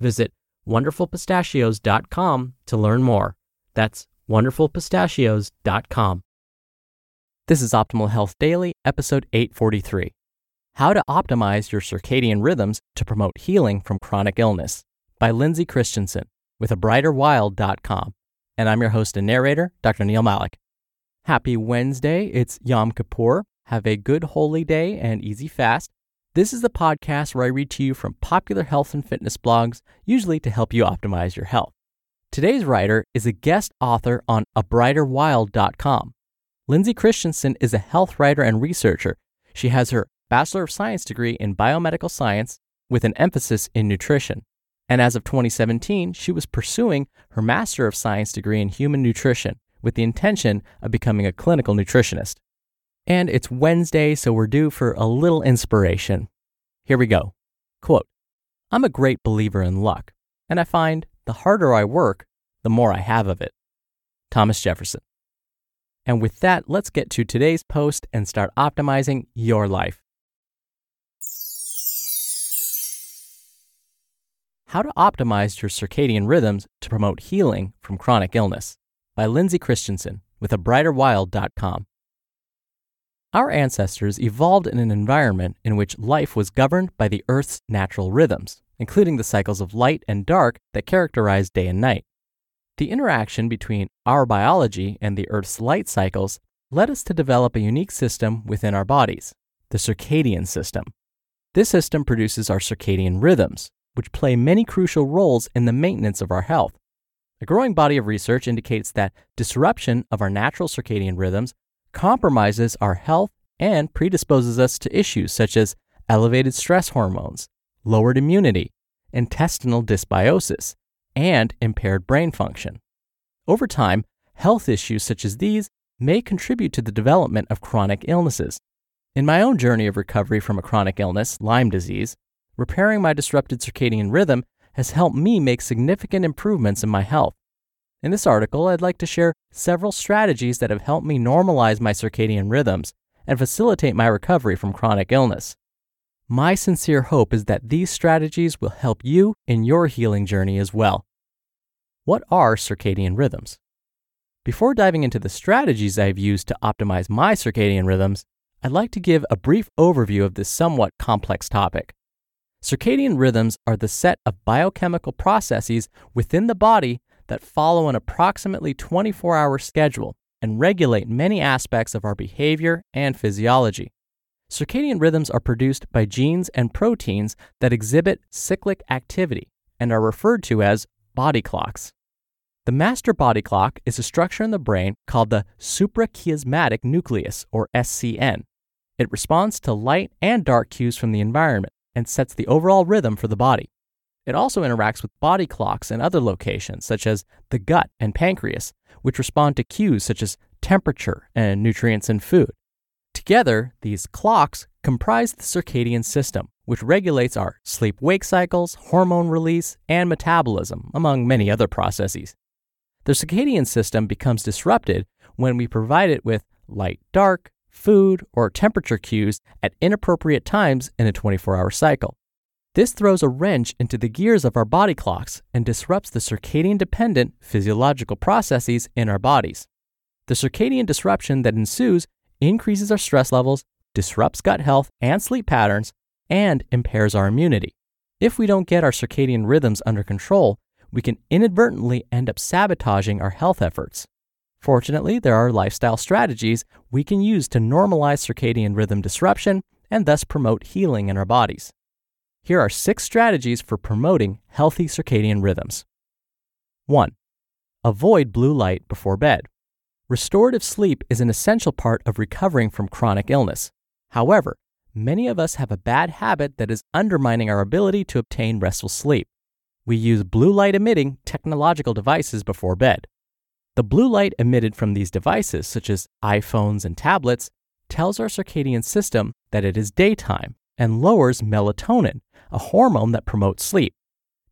Visit wonderfulpistachios.com to learn more. That's wonderfulpistachios.com. This is Optimal Health Daily, episode 843 How to Optimize Your Circadian Rhythms to Promote Healing from Chronic Illness by Lindsay Christensen with abrighterwild.com. And I'm your host and narrator, Dr. Neil Malik. Happy Wednesday. It's Yom Kippur. Have a good holy day and easy fast. This is the podcast where I read to you from popular health and fitness blogs, usually to help you optimize your health. Today's writer is a guest author on abrighterwild.com. Lindsay Christensen is a health writer and researcher. She has her Bachelor of Science degree in biomedical science with an emphasis in nutrition. And as of 2017, she was pursuing her Master of Science degree in human nutrition with the intention of becoming a clinical nutritionist. And it's Wednesday, so we're due for a little inspiration. Here we go. Quote I'm a great believer in luck, and I find the harder I work, the more I have of it. Thomas Jefferson. And with that, let's get to today's post and start optimizing your life. How to Optimize Your Circadian Rhythms to Promote Healing from Chronic Illness by Lindsay Christensen with abrighterwild.com. Our ancestors evolved in an environment in which life was governed by the Earth's natural rhythms, including the cycles of light and dark that characterize day and night. The interaction between our biology and the Earth's light cycles led us to develop a unique system within our bodies, the circadian system. This system produces our circadian rhythms, which play many crucial roles in the maintenance of our health. A growing body of research indicates that disruption of our natural circadian rhythms compromises our health and predisposes us to issues such as elevated stress hormones, lowered immunity, intestinal dysbiosis, and impaired brain function. Over time, health issues such as these may contribute to the development of chronic illnesses. In my own journey of recovery from a chronic illness, Lyme disease, repairing my disrupted circadian rhythm has helped me make significant improvements in my health. In this article, I'd like to share several strategies that have helped me normalize my circadian rhythms and facilitate my recovery from chronic illness. My sincere hope is that these strategies will help you in your healing journey as well. What are circadian rhythms? Before diving into the strategies I've used to optimize my circadian rhythms, I'd like to give a brief overview of this somewhat complex topic. Circadian rhythms are the set of biochemical processes within the body that follow an approximately 24 hour schedule and regulate many aspects of our behavior and physiology. Circadian rhythms are produced by genes and proteins that exhibit cyclic activity and are referred to as body clocks. The master body clock is a structure in the brain called the suprachiasmatic nucleus, or SCN. It responds to light and dark cues from the environment and sets the overall rhythm for the body. It also interacts with body clocks in other locations, such as the gut and pancreas, which respond to cues such as temperature and nutrients in food. Together, these clocks comprise the circadian system, which regulates our sleep wake cycles, hormone release, and metabolism, among many other processes. The circadian system becomes disrupted when we provide it with light dark, food, or temperature cues at inappropriate times in a 24 hour cycle. This throws a wrench into the gears of our body clocks and disrupts the circadian dependent physiological processes in our bodies. The circadian disruption that ensues increases our stress levels, disrupts gut health and sleep patterns, and impairs our immunity. If we don't get our circadian rhythms under control, we can inadvertently end up sabotaging our health efforts. Fortunately, there are lifestyle strategies we can use to normalize circadian rhythm disruption and thus promote healing in our bodies. Here are six strategies for promoting healthy circadian rhythms. 1. Avoid blue light before bed. Restorative sleep is an essential part of recovering from chronic illness. However, many of us have a bad habit that is undermining our ability to obtain restful sleep. We use blue light emitting technological devices before bed. The blue light emitted from these devices, such as iPhones and tablets, tells our circadian system that it is daytime and lowers melatonin, a hormone that promotes sleep.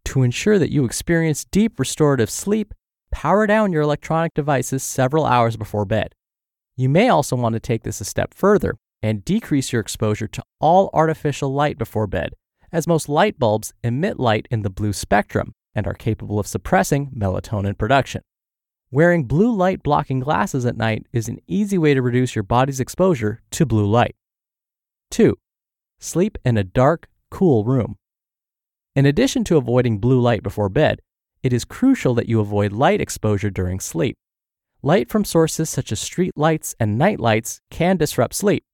To ensure that you experience deep restorative sleep, power down your electronic devices several hours before bed. You may also want to take this a step further and decrease your exposure to all artificial light before bed, as most light bulbs emit light in the blue spectrum and are capable of suppressing melatonin production. Wearing blue light blocking glasses at night is an easy way to reduce your body's exposure to blue light. 2. Sleep in a dark, cool room. In addition to avoiding blue light before bed, it is crucial that you avoid light exposure during sleep. Light from sources such as street lights and night lights can disrupt sleep,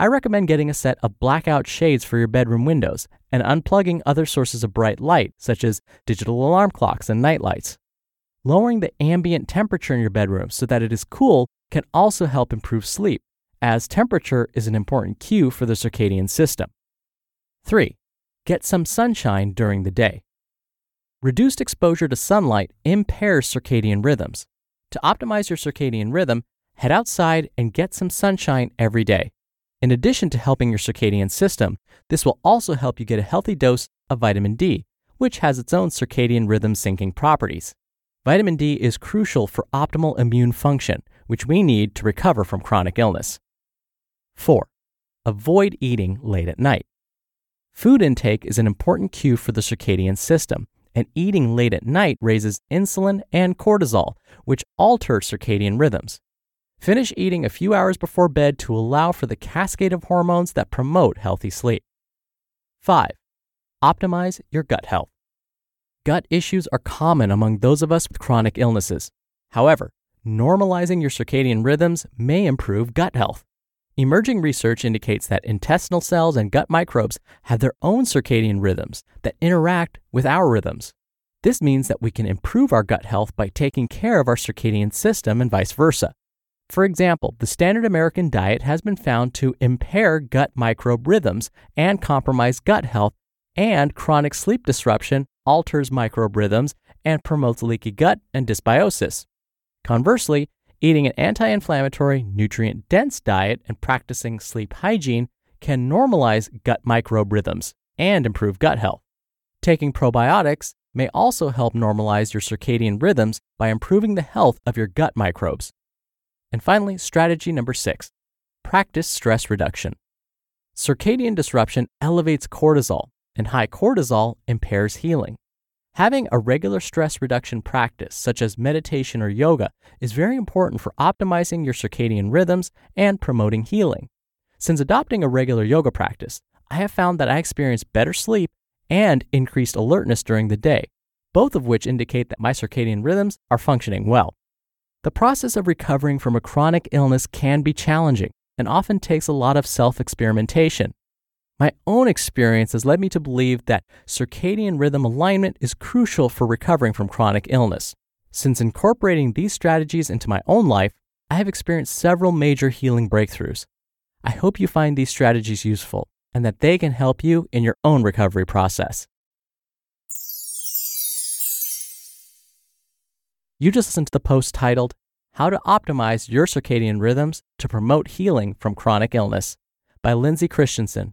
I recommend getting a set of blackout shades for your bedroom windows and unplugging other sources of bright light, such as digital alarm clocks and night lights. Lowering the ambient temperature in your bedroom so that it is cool can also help improve sleep, as temperature is an important cue for the circadian system. 3. Get some sunshine during the day. Reduced exposure to sunlight impairs circadian rhythms. To optimize your circadian rhythm, head outside and get some sunshine every day. In addition to helping your circadian system, this will also help you get a healthy dose of vitamin D, which has its own circadian rhythm syncing properties. Vitamin D is crucial for optimal immune function, which we need to recover from chronic illness. 4. Avoid eating late at night. Food intake is an important cue for the circadian system, and eating late at night raises insulin and cortisol, which alter circadian rhythms. Finish eating a few hours before bed to allow for the cascade of hormones that promote healthy sleep. 5. Optimize your gut health. Gut issues are common among those of us with chronic illnesses. However, normalizing your circadian rhythms may improve gut health. Emerging research indicates that intestinal cells and gut microbes have their own circadian rhythms that interact with our rhythms. This means that we can improve our gut health by taking care of our circadian system and vice versa. For example, the standard American diet has been found to impair gut microbe rhythms and compromise gut health, and chronic sleep disruption alters microbe rhythms and promotes leaky gut and dysbiosis. Conversely, eating an anti inflammatory, nutrient dense diet and practicing sleep hygiene can normalize gut microbe rhythms and improve gut health. Taking probiotics may also help normalize your circadian rhythms by improving the health of your gut microbes. And finally, strategy number six practice stress reduction. Circadian disruption elevates cortisol, and high cortisol impairs healing. Having a regular stress reduction practice, such as meditation or yoga, is very important for optimizing your circadian rhythms and promoting healing. Since adopting a regular yoga practice, I have found that I experience better sleep and increased alertness during the day, both of which indicate that my circadian rhythms are functioning well. The process of recovering from a chronic illness can be challenging and often takes a lot of self experimentation. My own experience has led me to believe that circadian rhythm alignment is crucial for recovering from chronic illness. Since incorporating these strategies into my own life, I have experienced several major healing breakthroughs. I hope you find these strategies useful and that they can help you in your own recovery process. You just listened to the post titled, How to Optimize Your Circadian Rhythms to Promote Healing from Chronic Illness by Lindsay Christensen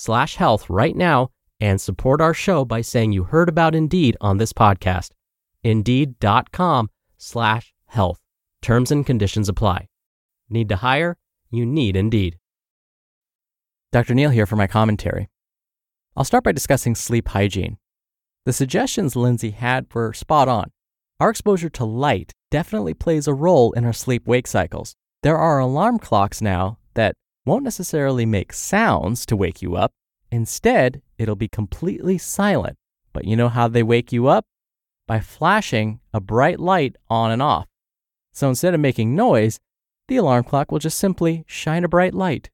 slash health right now and support our show by saying you heard about Indeed on this podcast. Indeed.com slash health. Terms and conditions apply. Need to hire? You need Indeed. Dr. Neil here for my commentary. I'll start by discussing sleep hygiene. The suggestions Lindsay had were spot on. Our exposure to light definitely plays a role in our sleep wake cycles. There are alarm clocks now that won't necessarily make sounds to wake you up. Instead, it'll be completely silent. But you know how they wake you up? By flashing a bright light on and off. So instead of making noise, the alarm clock will just simply shine a bright light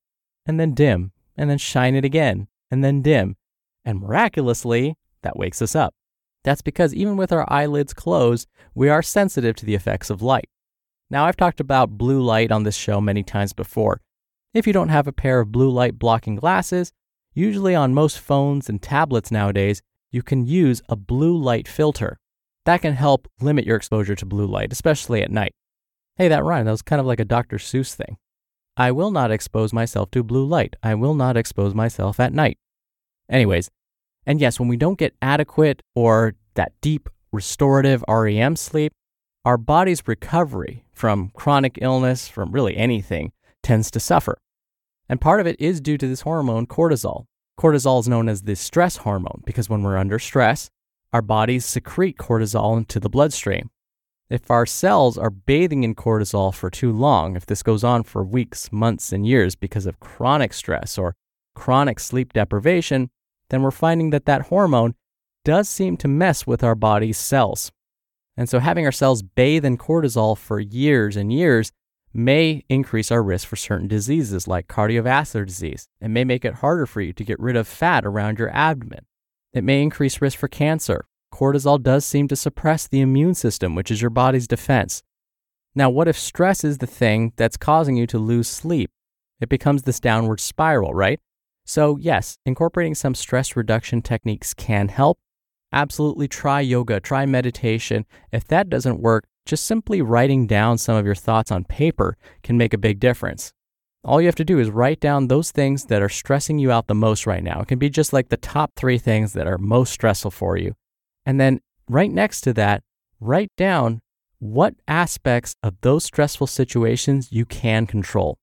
and then dim and then shine it again and then dim. And miraculously, that wakes us up. That's because even with our eyelids closed, we are sensitive to the effects of light. Now, I've talked about blue light on this show many times before. If you don't have a pair of blue light blocking glasses, usually on most phones and tablets nowadays, you can use a blue light filter. That can help limit your exposure to blue light, especially at night. Hey, that rhyme, that was kind of like a Dr. Seuss thing. I will not expose myself to blue light. I will not expose myself at night. Anyways, and yes, when we don't get adequate or that deep restorative REM sleep, our body's recovery from chronic illness, from really anything, tends to suffer. And part of it is due to this hormone, cortisol. Cortisol is known as the stress hormone because when we're under stress, our bodies secrete cortisol into the bloodstream. If our cells are bathing in cortisol for too long, if this goes on for weeks, months, and years because of chronic stress or chronic sleep deprivation, then we're finding that that hormone does seem to mess with our body's cells. And so having our cells bathe in cortisol for years and years may increase our risk for certain diseases like cardiovascular disease. and may make it harder for you to get rid of fat around your abdomen. It may increase risk for cancer, cortisol does seem to suppress the immune system, which is your body's defense. Now, what if stress is the thing that's causing you to lose sleep? It becomes this downward spiral, right? So, yes, incorporating some stress reduction techniques can help. Absolutely try yoga, try meditation. If that doesn't work, just simply writing down some of your thoughts on paper can make a big difference. All you have to do is write down those things that are stressing you out the most right now. It can be just like the top three things that are most stressful for you. And then right next to that, write down what aspects of those stressful situations you can control.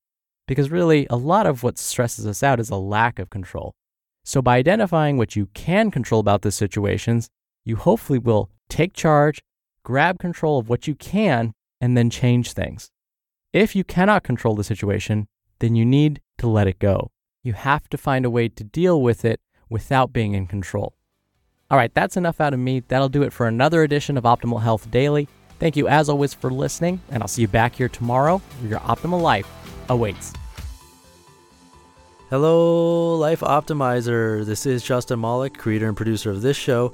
Because really, a lot of what stresses us out is a lack of control. So, by identifying what you can control about the situations, you hopefully will take charge, grab control of what you can, and then change things. If you cannot control the situation, then you need to let it go. You have to find a way to deal with it without being in control. All right, that's enough out of me. That'll do it for another edition of Optimal Health Daily. Thank you as always for listening, and I'll see you back here tomorrow where your optimal life awaits. Hello, Life Optimizer. This is Justin Malik, creator and producer of this show